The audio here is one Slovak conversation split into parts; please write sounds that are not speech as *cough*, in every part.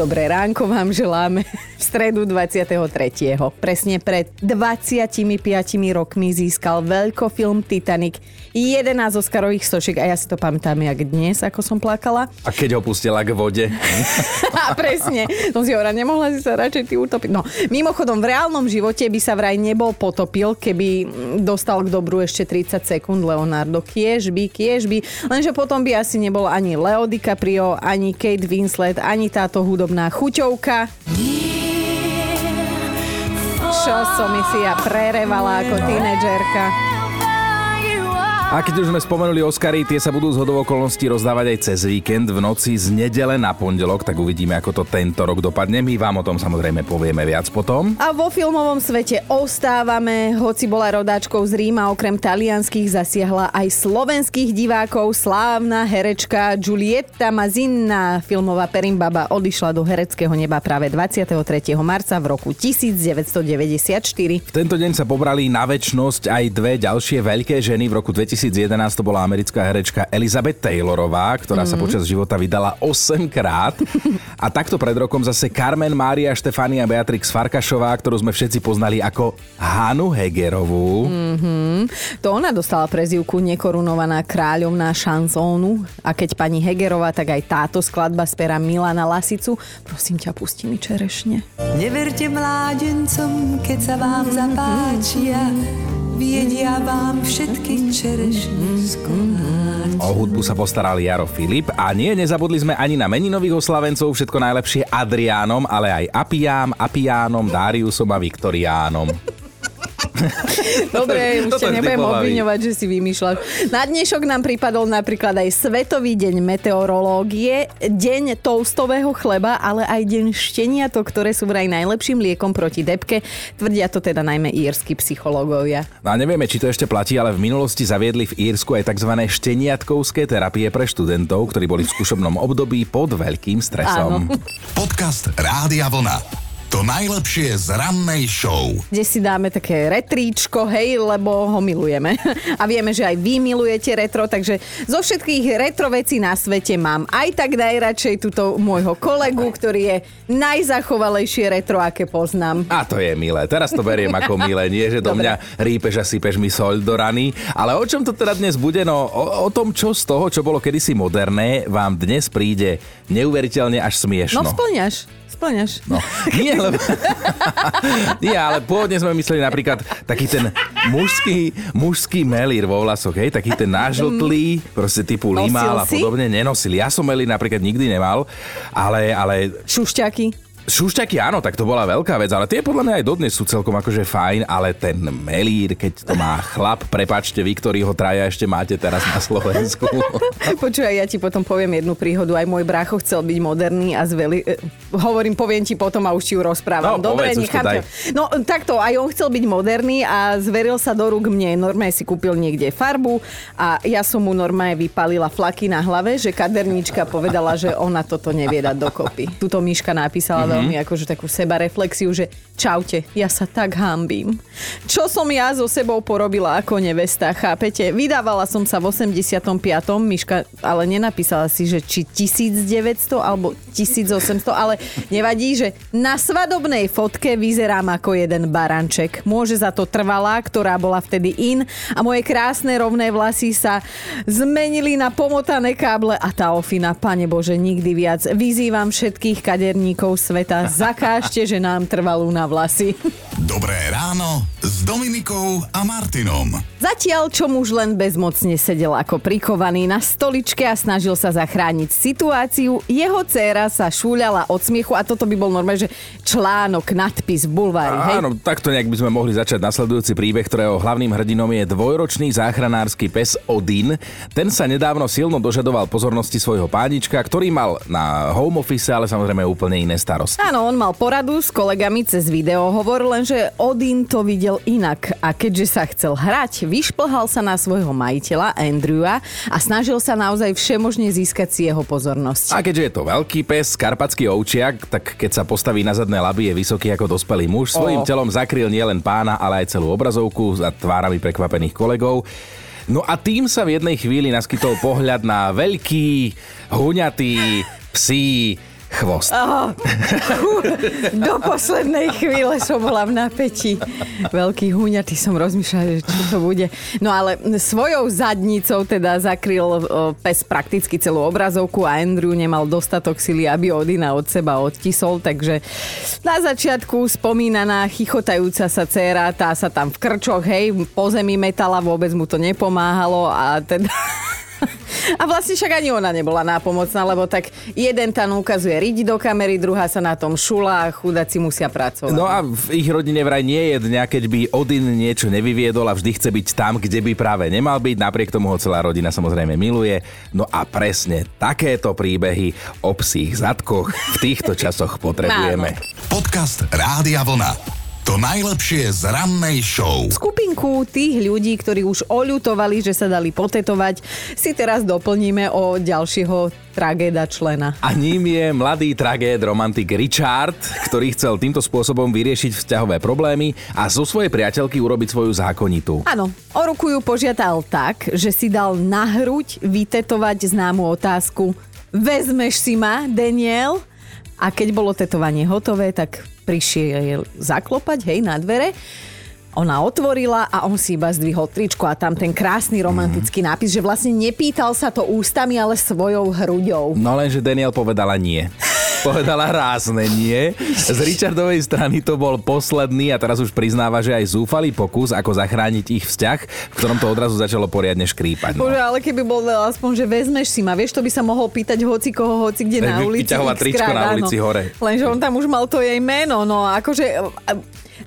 Dobré ránko vám želáme v stredu 23. Presne pred 25 rokmi získal veľkofilm Titanic 11 Oscarových sošiek a ja si to pamätám jak dnes, ako som plakala. A keď ho pustila k vode. *laughs* a presne. Som si hovorila, nemohla si sa radšej ty utopiť. No, mimochodom, v reálnom živote by sa vraj nebol potopil, keby dostal k dobru ešte 30 sekúnd Leonardo. Kiež by, kiež by. Lenže potom by asi nebol ani Leo DiCaprio, ani Kate Winslet, ani táto hudobná chuťovka. Čo som si ja prerevala ako tínedžerka. A keď už sme spomenuli Oscary, tie sa budú z okolností rozdávať aj cez víkend v noci z nedele na pondelok, tak uvidíme, ako to tento rok dopadne. My vám o tom samozrejme povieme viac potom. A vo filmovom svete ostávame, hoci bola rodáčkou z Ríma, okrem talianských zasiahla aj slovenských divákov. Slávna herečka Giulietta Mazinna, filmová Perimbaba, odišla do hereckého neba práve 23. marca v roku 1994. V tento deň sa pobrali na väčnosť aj dve ďalšie veľké ženy v roku 2000 2011 to bola americká herečka Elizabeth Taylorová, ktorá mm. sa mhm. počas života vydala 8 krát. A takto pred rokom zase Carmen Mária Štefania Beatrix Farkašová, ktorú sme všetci poznali ako Hanu Hegerovú. Mm-hmm. To ona dostala prezivku nekorunovaná kráľovná šanzónu. A keď pani Hegerová, tak aj táto skladba z pera Milana Lasicu. Prosím ťa, pusti mi čerešne. Neverte mládencom, keď sa vám zapáčia Viedia vám všetky čerešne O hudbu sa postaral Jaro Filip a nie, nezabudli sme ani na meninových oslavencov, všetko najlepšie Adriánom, ale aj Apiám, Apiánom, Dariusom a Viktoriánom. *laughs* Dobre, už ťa nebudem obviňovať, že si vymýšľaš. Na dnešok nám pripadol napríklad aj Svetový deň meteorológie, deň toustového chleba, ale aj deň šteniatok, ktoré sú vraj najlepším liekom proti depke. Tvrdia to teda najmä írsky psychológovia. No a nevieme, či to ešte platí, ale v minulosti zaviedli v Írsku aj tzv. šteniatkovské terapie pre študentov, ktorí boli v skúšobnom období pod veľkým stresom. Áno. Podcast Rádia Vlna. To najlepšie z rannej show. Kde si dáme také retríčko, hej, lebo ho milujeme. *laughs* A vieme, že aj vy milujete retro, takže zo všetkých retro vecí na svete mám aj tak najradšej túto môjho kolegu, ktorý je najzachovalejšie retro, aké poznám. A to je milé. Teraz to beriem ako milé. Nie, že do Dobre. mňa rípeš a sypeš mi soľ do rany. Ale o čom to teda dnes bude? No o, o tom, čo z toho, čo bolo kedysi moderné, vám dnes príde neuveriteľne až smiešno. No splňaš splňaš. No, nie, lebo... *laughs* nie, ale pôvodne sme mysleli napríklad taký ten mužský, mužský melír vo vlasoch, hej, taký ten nážltlý, proste typu limál a podobne, nenosili. Ja som melír napríklad nikdy nemal, ale... ale... Šušťaky. Šušťaky áno, tak to bola veľká vec, ale tie podľa mňa aj dodnes sú celkom akože fajn, ale ten melír, keď to má chlap, prepačte vy, ktorý ho traja ešte máte teraz na Slovensku. *laughs* Počúvaj, ja ti potom poviem jednu príhodu. Aj môj brácho chcel byť moderný a zveli... Eh, hovorím, poviem ti potom a už ti ju rozprávam. No, Dobre, nechám ťa. No takto, aj on chcel byť moderný a zveril sa do rúk mne. Normálne si kúpil niekde farbu a ja som mu normálne vypalila flaky na hlave, že kaderníčka povedala, že ona toto nevie dať dokopy. Tuto Miška napísala mm-hmm veľmi akože takú sebareflexiu, že čaute, ja sa tak hambím. Čo som ja so sebou porobila ako nevesta, chápete? Vydávala som sa v 85. Miška, ale nenapísala si, že či 1900 alebo 1800, ale nevadí, že na svadobnej fotke vyzerám ako jeden baranček. Môže za to trvalá, ktorá bola vtedy in a moje krásne rovné vlasy sa zmenili na pomotané káble a tá ofina, pane Bože, nikdy viac. Vyzývam všetkých kaderníkov sveta, zakážte, že nám trvalú na vlasy. Dobré ráno s Dominikou a Martinom. Zatiaľ, čo muž len bezmocne sedel ako prikovaný na stoličke a snažil sa zachrániť situáciu, jeho dcéra sa šúľala od smiechu a toto by bol normálne, že článok, nadpis v bulvári. Hej? Áno, takto nejak by sme mohli začať nasledujúci príbeh, ktorého hlavným hrdinom je dvojročný záchranársky pes Odin. Ten sa nedávno silno dožadoval pozornosti svojho pánička, ktorý mal na home office, ale samozrejme úplne iné starosti. Áno, on mal poradu s kolegami cez video hovor, lenže Odin to videl inak a keďže sa chcel hrať, vyšplhal sa na svojho majiteľa Andrewa a snažil sa naozaj všemožne získať si jeho pozornosť. A keďže je to veľký pes, karpatský ovčiak, tak keď sa postaví na zadné laby, je vysoký ako dospelý muž. Svojim telom zakryl nielen pána, ale aj celú obrazovku za tvárami prekvapených kolegov. No a tým sa v jednej chvíli naskytol pohľad na veľký, huňatý, psí, chvost. Oh, *laughs* do poslednej chvíle som bola v napätí. Veľký huňatý som rozmýšľala, že čo to bude. No ale svojou zadnicou teda zakryl pes prakticky celú obrazovku a Andrew nemal dostatok sily, aby Odina od seba odtisol, takže na začiatku spomínaná chichotajúca sa dcéra, tá sa tam v krčoch, hej, po zemi metala, vôbec mu to nepomáhalo a teda a vlastne však ani ona nebola nápomocná, lebo tak jeden tam ukazuje ridi do kamery, druhá sa na tom šula a chudáci musia pracovať. No a v ich rodine vraj nie je dňa, keď by Odin niečo nevyviedol a vždy chce byť tam, kde by práve nemal byť. Napriek tomu ho celá rodina samozrejme miluje. No a presne takéto príbehy o psích zadkoch v týchto časoch potrebujeme. Podcast Rádia Vlna. To najlepšie z rannej show. Skupinku tých ľudí, ktorí už oľutovali, že sa dali potetovať, si teraz doplníme o ďalšieho tragéda člena. A ním je mladý tragéd romantik Richard, ktorý chcel týmto spôsobom vyriešiť vzťahové problémy a zo svojej priateľky urobiť svoju zákonitu. Áno, o ruku ju požiadal tak, že si dal na hruď vytetovať známu otázku Vezmeš si ma, Daniel? A keď bolo tetovanie hotové, tak prišiel zaklopať, hej, na dvere. Ona otvorila a on si iba zdvihol tričko a tam ten krásny romantický mm-hmm. nápis, že vlastne nepýtal sa to ústami, ale svojou hruďou. No lenže Daniel povedala nie povedala rázne nie. Z Richardovej strany to bol posledný a teraz už priznáva, že aj zúfalý pokus, ako zachrániť ich vzťah, v ktorom to odrazu začalo poriadne škrípať. No. Bože, ale keby bol aspoň, že vezmeš si ma, vieš, to by sa mohol pýtať hoci koho, hoci kde na ulici. Vyťahovať tričko na ulici hore. Lenže on tam už mal to jej meno, no akože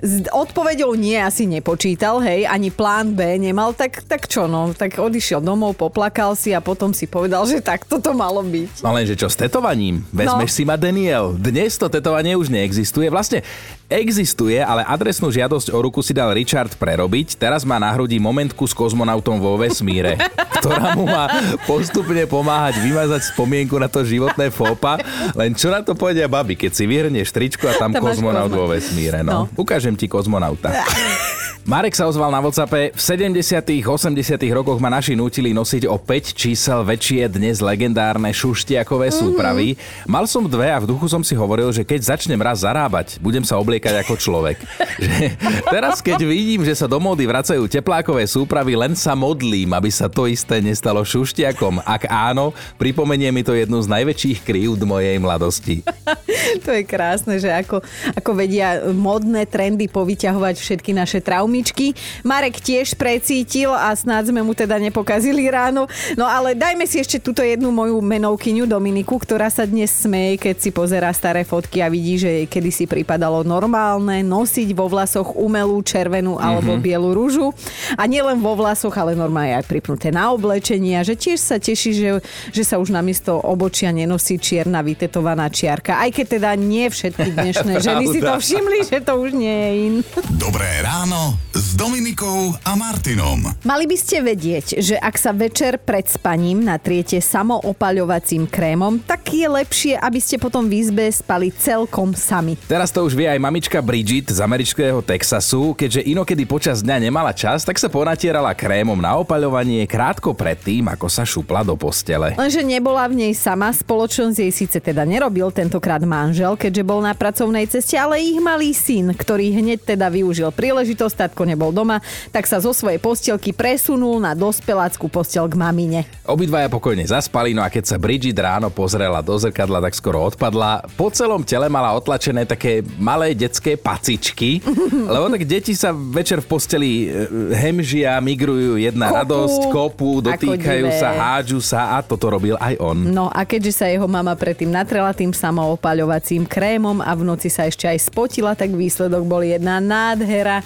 s odpovedou nie asi nepočítal, hej, ani plán B nemal, tak, tak čo no, tak odišiel domov, poplakal si a potom si povedal, že tak toto malo byť. No lenže čo s tetovaním? Vezmeš no. si ma Daniel. Dnes to tetovanie už neexistuje. Vlastne existuje, ale adresnú žiadosť o ruku si dal Richard prerobiť. Teraz má na hrudi momentku s kozmonautom vo vesmíre, *laughs* ktorá mu má postupne pomáhať vymazať spomienku na to životné fópa. Len čo na to povedia babi, keď si vyhrneš tričko a tam, tam kozmonaut vo vesmíre. No. no. Ukážem ti kozmonauta. *laughs* Marek sa ozval na WhatsAppe. V 70 80 rokoch ma naši nutili nosiť o 5 čísel väčšie dnes legendárne šuštiakové mm-hmm. súpravy. Mal som dve a v duchu som si hovoril, že keď začnem raz zarábať, budem sa obliekať ako človek. *laughs* že teraz keď vidím, že sa do módy vracajú teplákové súpravy, len sa modlím, aby sa to isté nestalo šuštiakom. Ak áno, pripomenie mi to jednu z najväčších krívd mojej mladosti. *laughs* to je krásne, že ako, ako vedia modné trendy povyťahovať všetky naše traumy myčky. Marek tiež precítil a snáď sme mu teda nepokazili ráno. No ale dajme si ešte túto jednu moju menovkyňu Dominiku, ktorá sa dnes smeje, keď si pozera staré fotky a vidí, že kedy si pripadalo normálne nosiť vo vlasoch umelú červenú alebo mm-hmm. bielu rúžu. A nielen vo vlasoch, ale normálne aj pripnuté na oblečenie a že tiež sa teší, že, že sa už namiesto obočia nenosí čierna vytetovaná čiarka. Aj keď teda nie všetky dnešné *laughs* ženy si to všimli, že to už nie je in. Dobré ráno s Dominikou a Martinom. Mali by ste vedieť, že ak sa večer pred spaním natriete samoopaľovacím krémom, tak je lepšie, aby ste potom v izbe spali celkom sami. Teraz to už vie aj mamička Bridget z amerického Texasu, keďže inokedy počas dňa nemala čas, tak sa ponatierala krémom na opaľovanie krátko predtým, ako sa šupla do postele. Lenže nebola v nej sama, spoločnosť jej síce teda nerobil tentokrát manžel, keďže bol na pracovnej ceste, ale ich malý syn, ktorý hneď teda využil príležitosť tatko nebol doma, tak sa zo svojej postielky presunul na dospeláckú postiel k mamine. Obidvaja pokojne zaspali, no a keď sa Bridget ráno pozrela do zrkadla, tak skoro odpadla. Po celom tele mala otlačené také malé detské pacičky, *laughs* lebo tak deti sa večer v posteli e, hemžia, migrujú, jedna kopu, radosť, kopu, dotýkajú sa, hádžu sa a toto robil aj on. No a keďže sa jeho mama predtým natrela tým samoopaľovacím krémom a v noci sa ešte aj spotila, tak výsledok bol jedna nádhera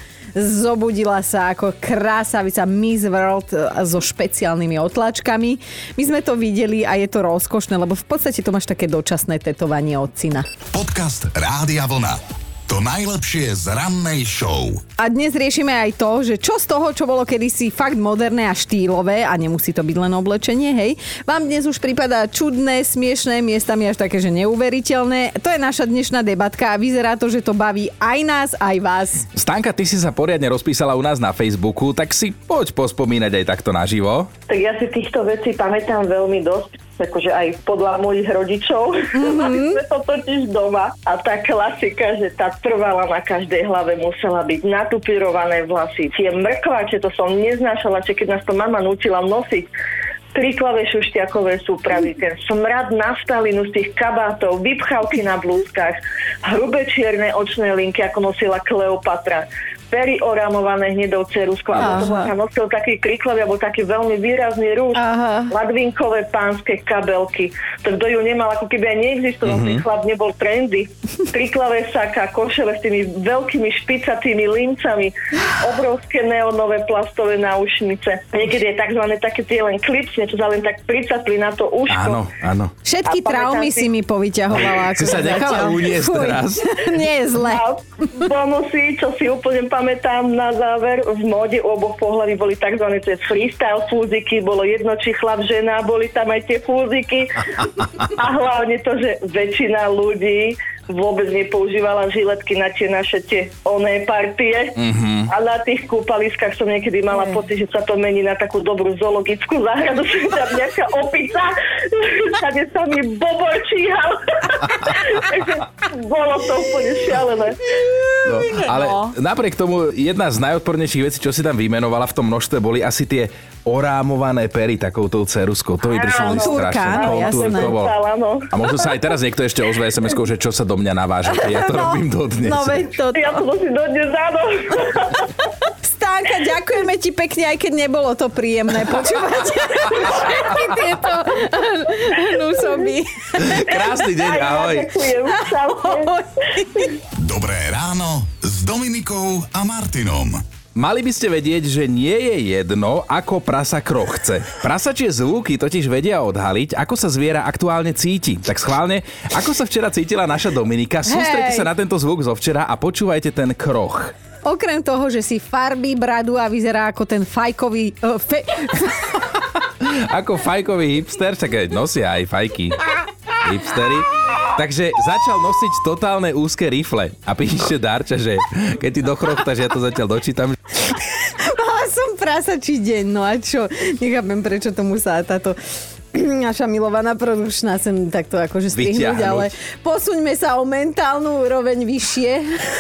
zobudila sa ako krásavica Miss World e, so špeciálnymi otlačkami. My sme to videli a je to rozkošné, lebo v podstate to máš také dočasné tetovanie od syna. Podcast Rádia Vlna. To najlepšie z rannej show. A dnes riešime aj to, že čo z toho, čo bolo kedysi fakt moderné a štýlové, a nemusí to byť len oblečenie, hej, vám dnes už prípada čudné, smiešné, miestami až také, že neuveriteľné. To je naša dnešná debatka a vyzerá to, že to baví aj nás, aj vás. Stanka, ty si sa poriadne rozpísala u nás na Facebooku, tak si poď pospomínať aj takto naživo. Tak ja si týchto vecí pamätám veľmi dosť akože aj podľa mojich rodičov. Mm-hmm. *laughs* Mali sme to totiž doma. A tá klasika, že tá trvala na každej hlave musela byť natupirované vlasy. Tie mrkvače, to som neznášala, že keď nás to mama nutila nosiť triklavé šušťakové súpravy, ten smrad naftalinu z tých kabátov, vypchavky na blúzkach, hrubé čierne očné linky, ako nosila Kleopatra pery oramované hnedou ceruskou a potom sa nosil taký kriklavý alebo taký veľmi výrazný rúž, Aha. ladvinkové pánske kabelky. To kto ju nemal, ako keby aj neexistoval, mm-hmm. chlap nebol trendy. Kriklavé saka, košele s tými veľkými špicatými lincami, obrovské neonové plastové náušnice. Niekedy je tzv. také tie len klipsne, čo sa len tak pricapli na to uško. Áno, áno. Všetky traumy si- si mi povyťahovala. Si sa nechala uniesť teraz. *laughs* Nie je zle. A bonusy, čo si úplne pamätám na záver, v móde u oboch pohľaví boli tzv. freestyle fúziky, bolo jedno, či chlap, žena, boli tam aj tie fúziky. *laughs* A hlavne to, že väčšina ľudí vôbec nepoužívala žiletky na tie naše tie oné partie. Mm-hmm. A na tých kúpaliskách som niekedy mala pocit, že sa to mení na takú dobrú zoologickú záhradu, *laughs* že tam nejaká opica, všade sa mi bobor číhal. *laughs* Takže bolo to úplne šialené. No, ale napriek tomu jedna z najodpornejších vecí, čo si tam vymenovala v tom množstve, boli asi tie orámované pery takouto ceruskou. To Áno. strašné. Kontúrka, jasné. to bol. A možno sa aj teraz niekto ešte ozve sms že čo sa do mňa navážate. Ja to robím dodnes. No veď to. Ja to nosím dodnes, áno. Stánka, ďakujeme ti pekne, aj keď nebolo to príjemné počúvať všetky tieto hnusoby. Krásny deň, ahoj. Dobré ráno s Dominikou a Martinom. Mali by ste vedieť, že nie je jedno, ako prasa krochce. Prasačie zvuky totiž vedia odhaliť, ako sa zviera aktuálne cíti. Tak schválne, ako sa včera cítila naša Dominika, sústrete sa na tento zvuk zo včera a počúvajte ten kroch. Okrem toho, že si farbí bradu a vyzerá ako ten fajkový... Uh, fe, *laughs* Ako fajkový hipster, čak aj nosia aj fajky *laughs* hipstery. Takže začal nosiť totálne úzke rifle. A píše Darča, že keď ty dochrochtaš, ja to zatiaľ dočítam, *laughs* mala som prasačí deň, no a čo? Nechápem, prečo tomu sa táto *clears throat* naša milovaná produkčná sem takto akože strihnúť, ale posuňme sa o mentálnu úroveň vyššie,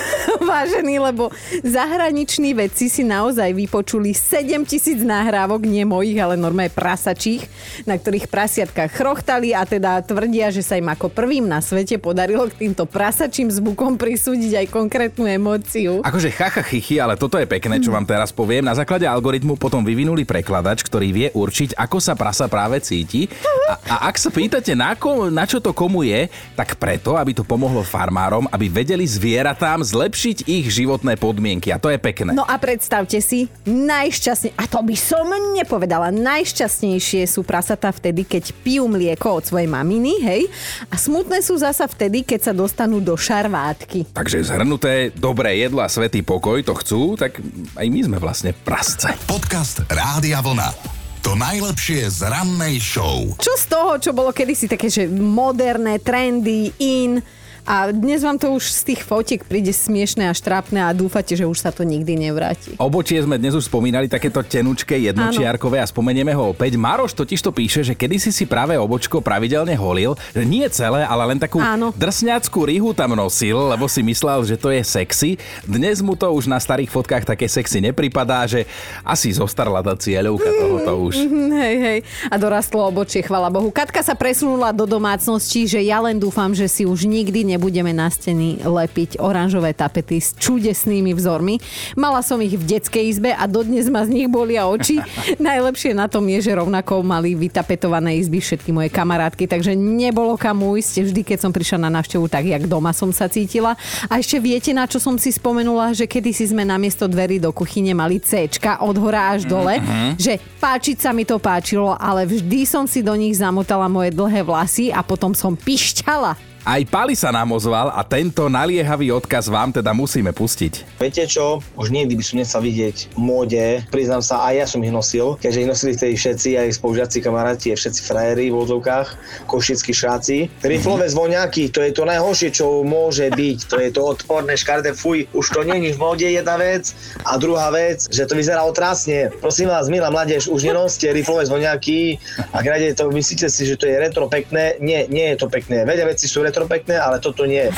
*laughs* vážení, lebo zahraniční vedci si naozaj vypočuli 7 tisíc nahrávok, nie mojich, ale normálne prasačích, na ktorých prasiatka chrochtali a teda tvrdia, že sa im ako prvým na svete podarilo k týmto prasačím zvukom prisúdiť aj konkrétnu emóciu. Akože chacha chichy, ale toto je pekné, čo vám teraz poviem. Na základe algoritmu potom vyvinuli prekladač, ktorý vie určiť, ako sa prasa práve cíti. A, a ak sa pýtate, na, ko, na čo to komu je, tak preto, aby to pomohlo farmárom, aby vedeli zvieratám zlepšiť ich životné podmienky. A to je pekné. No a predstavte si, najšťastne, a to by som nepovedala, najšťastnejšie sú prasatá vtedy, keď pijú mlieko od svojej maminy, hej? A smutné sú zasa vtedy, keď sa dostanú do šarvátky. Takže zhrnuté, dobré jedlo a svetý pokoj to chcú, tak aj my sme vlastne prasce. Podcast Rádia Vlna. To najlepšie z rannej show. Čo z toho, čo bolo kedysi také, že moderné, trendy, in, a dnes vám to už z tých fotiek príde smiešné a štrápne a dúfate, že už sa to nikdy nevráti. Obočie sme dnes už spomínali takéto tenučké jednočiarkové a spomenieme ho opäť. Maroš totiž to píše, že kedysi si práve obočko pravidelne holil, nie celé, ale len takú Áno. drsňackú rihu tam nosil, lebo si myslel, že to je sexy. Dnes mu to už na starých fotkách také sexy nepripadá, že asi zostarla tá cieľovka tohoto už. Hm, Hej, hej. A dorastlo obočie, chvala Bohu. Katka sa presunula do domácnosti, že ja len dúfam, že si už nikdy nebudeme na steny lepiť oranžové tapety s čudesnými vzormi. Mala som ich v detskej izbe a dodnes ma z nich bolia oči. *laughs* Najlepšie na tom je, že rovnako mali vytapetované izby všetky moje kamarátky, takže nebolo kam ujsť. Vždy, keď som prišla na návštevu, tak jak doma som sa cítila. A ešte viete, na čo som si spomenula, že kedysi sme namiesto dverí do kuchyne mali C od hora až dole, že páčiť sa mi to páčilo, ale vždy som si do nich zamotala moje dlhé vlasy a potom som pišťala. Aj Pali sa nám ozval a tento naliehavý odkaz vám teda musíme pustiť. Viete čo, už nikdy by som nechcel vidieť móde, priznám sa, aj ja som ich nosil, keďže ich nosili vtedy všetci, aj spolužiaci, kamaráti, aj všetci frajery v vozovkách, košickí šáci. Riflové zvoňaky, to je to najhoršie, čo môže byť, to je to odporné, škardé, fuj, už to není v móde jedna vec a druhá vec, že to vyzerá otrásne. Prosím vás, milá mládež, už nenoste riflové zvoňaky, ak nájdete to, myslíte si, že to je retro pekné, nie, nie je to pekné. Vedia veci sú retro pekné, ale toto nie.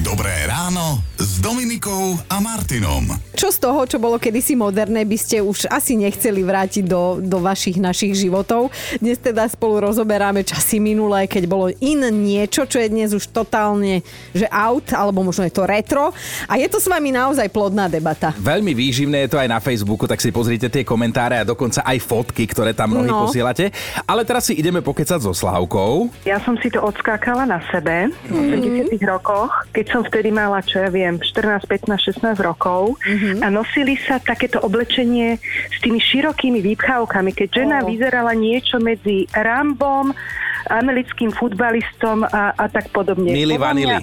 Dobré ráno s Dominikou a Martinom. Čo z toho, čo bolo kedysi moderné, by ste už asi nechceli vrátiť do, do vašich našich životov. Dnes teda spolu rozoberáme časy minulé, keď bolo in niečo, čo je dnes už totálne, že out, alebo možno je to retro. A je to s vami naozaj plodná debata. Veľmi výživné je to aj na Facebooku, tak si pozrite tie komentáre a dokonca aj fotky, ktoré tam mnohí no. posielate. Ale teraz si ideme pokecať so Slávkou. Ja som si to odskákala na sebe v 80 rokoch, keď som vtedy mala, čo ja viem, 14, 15, 16 rokov mm-hmm. a nosili sa takéto oblečenie s tými širokými výpchávkami, keď žena oh. vyzerala niečo medzi Rambom, americkým futbalistom a, a tak podobne. Mili Vanili.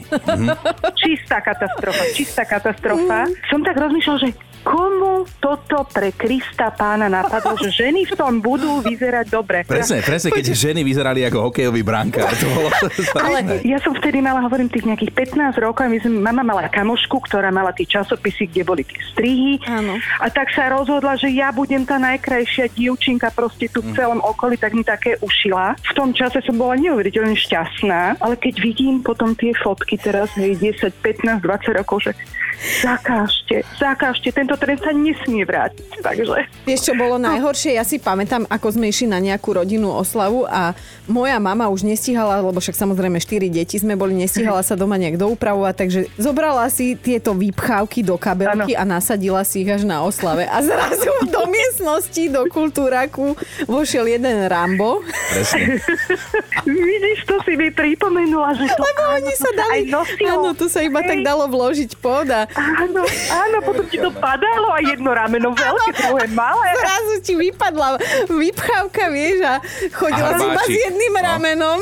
Čistá katastrofa, čistá katastrofa. Mm. Som tak rozmýšľal, že komu toto pre Krista pána napadlo, že ženy v tom budú vyzerať dobre. Presne, presne, keď ženy vyzerali ako hokejový brankár. To bolo *laughs* Ale ja som vtedy mala, hovorím, tých nejakých 15 rokov my sme, mama mala kamošku, ktorá mala tie časopisy, kde boli tie strihy. Áno. A tak sa rozhodla, že ja budem tá najkrajšia dievčinka proste tu v mm. celom okolí, tak mi také ušila. V tom čase som bola neuveriteľne šťastná, ale keď vidím potom tie fotky teraz, hej, 10, 15, 20 rokov, že zakážte, zakážte, tento trend sa nesmie vrátiť. Takže... Vieš, čo bolo najhoršie? Ja si pamätám, ako sme išli na nejakú rodinnú oslavu a moja mama už nestihala, lebo však samozrejme štyri deti sme boli, nestihala sa doma nejak doupravovať, takže zobrala si tieto výpchávky do kabelky ano. a nasadila si ich až na oslave. A zrazu do miestnosti, do kultúraku vošiel jeden Rambo. Presne. Vidíš, to si mi pripomenula, že to Lebo oni sa dali, áno, to sa iba Hej. tak dalo vložiť pod a Áno, áno, potom ti to padalo a jedno rameno veľké, druhé malé. Zrazu ti vypadla vypchávka, vieš, a chodila si iba s jedným no. ramenom.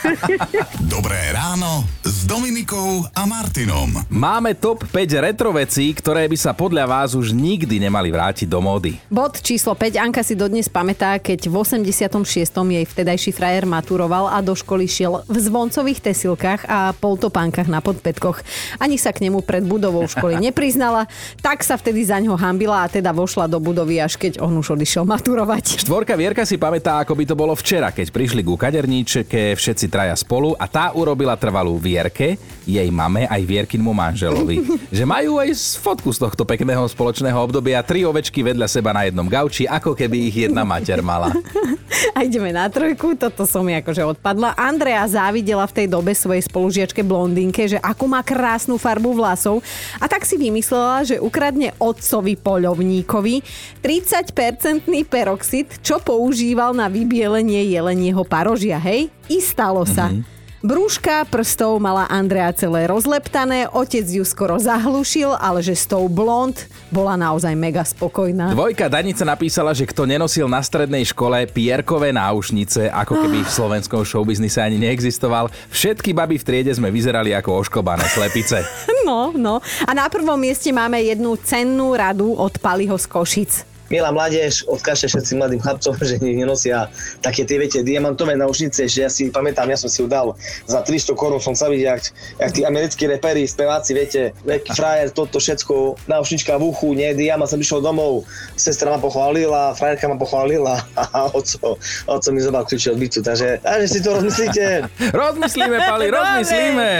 *laughs* *laughs* Dobré ráno s Dominikou a Martinom. Máme top 5 retro vecí, ktoré by sa podľa vás už nikdy nemali vrátiť do módy. Bod číslo 5. Anka si dodnes pamätá, keď v 86. jej vtedajší frajer maturoval a do školy šiel v zvoncových tesilkách a poltopánkach na podpetkoch. Ani sa k nemu pred budovou školy *laughs* nepriznala, tak sa vtedy za ňo hambila a teda vošla do budovy, až keď on už odišiel maturovať. Štvorka Vierka si pamätá, ako by to bolo včera, keď prišli ku kaderníčke všetci traja spolu a tá urobila trvalú Vierke, jej mame aj Vierkinmu manželovi. *laughs* že majú aj fotku z tohto pekného spoločného obdobia, tri ovečky vedľa seba na jednom gauči, ako keby ich jedna mater mala. *laughs* A ideme na trojku, toto som mi akože odpadla. Andrea závidela v tej dobe svojej spolužiačke blondínke, že akú má krásnu farbu vlasov a tak si vymyslela, že ukradne otcovi poľovníkovi 30-percentný peroxid, čo používal na vybielenie jelenieho parožia, hej? I stalo sa. Mm-hmm. Brúška prstov mala Andrea celé rozleptané, otec ju skoro zahlušil, ale že s tou blond bola naozaj mega spokojná. Dvojka Danica napísala, že kto nenosil na strednej škole pierkové náušnice, ako keby v slovenskom showbiznise ani neexistoval, všetky baby v triede sme vyzerali ako oškobané slepice. *laughs* No, no. A na prvom mieste máme jednu cennú radu od Paliho z Košic milá mládež, odkážte všetci mladým chlapcom, *laughs* že nenosia také tie, viete, diamantové náušnice, že ja si pamätám, ja som si ju dal za 300 korún, som sa videl, jak, jak tí americkí reperi, speváci, viete, veľký frajer, toto všetko, náušnička v uchu, nie, diamant, som išiel domov, sestra ma pochválila, frajerka ma pochválila *laughs* a oco, oco mi zobal kľúče od bytu, takže, takže si to rozmyslíte. *laughs* rozmyslíme, Pali, rozmyslíme.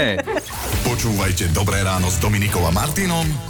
Počúvajte Dobré ráno s Dominikom a Martinom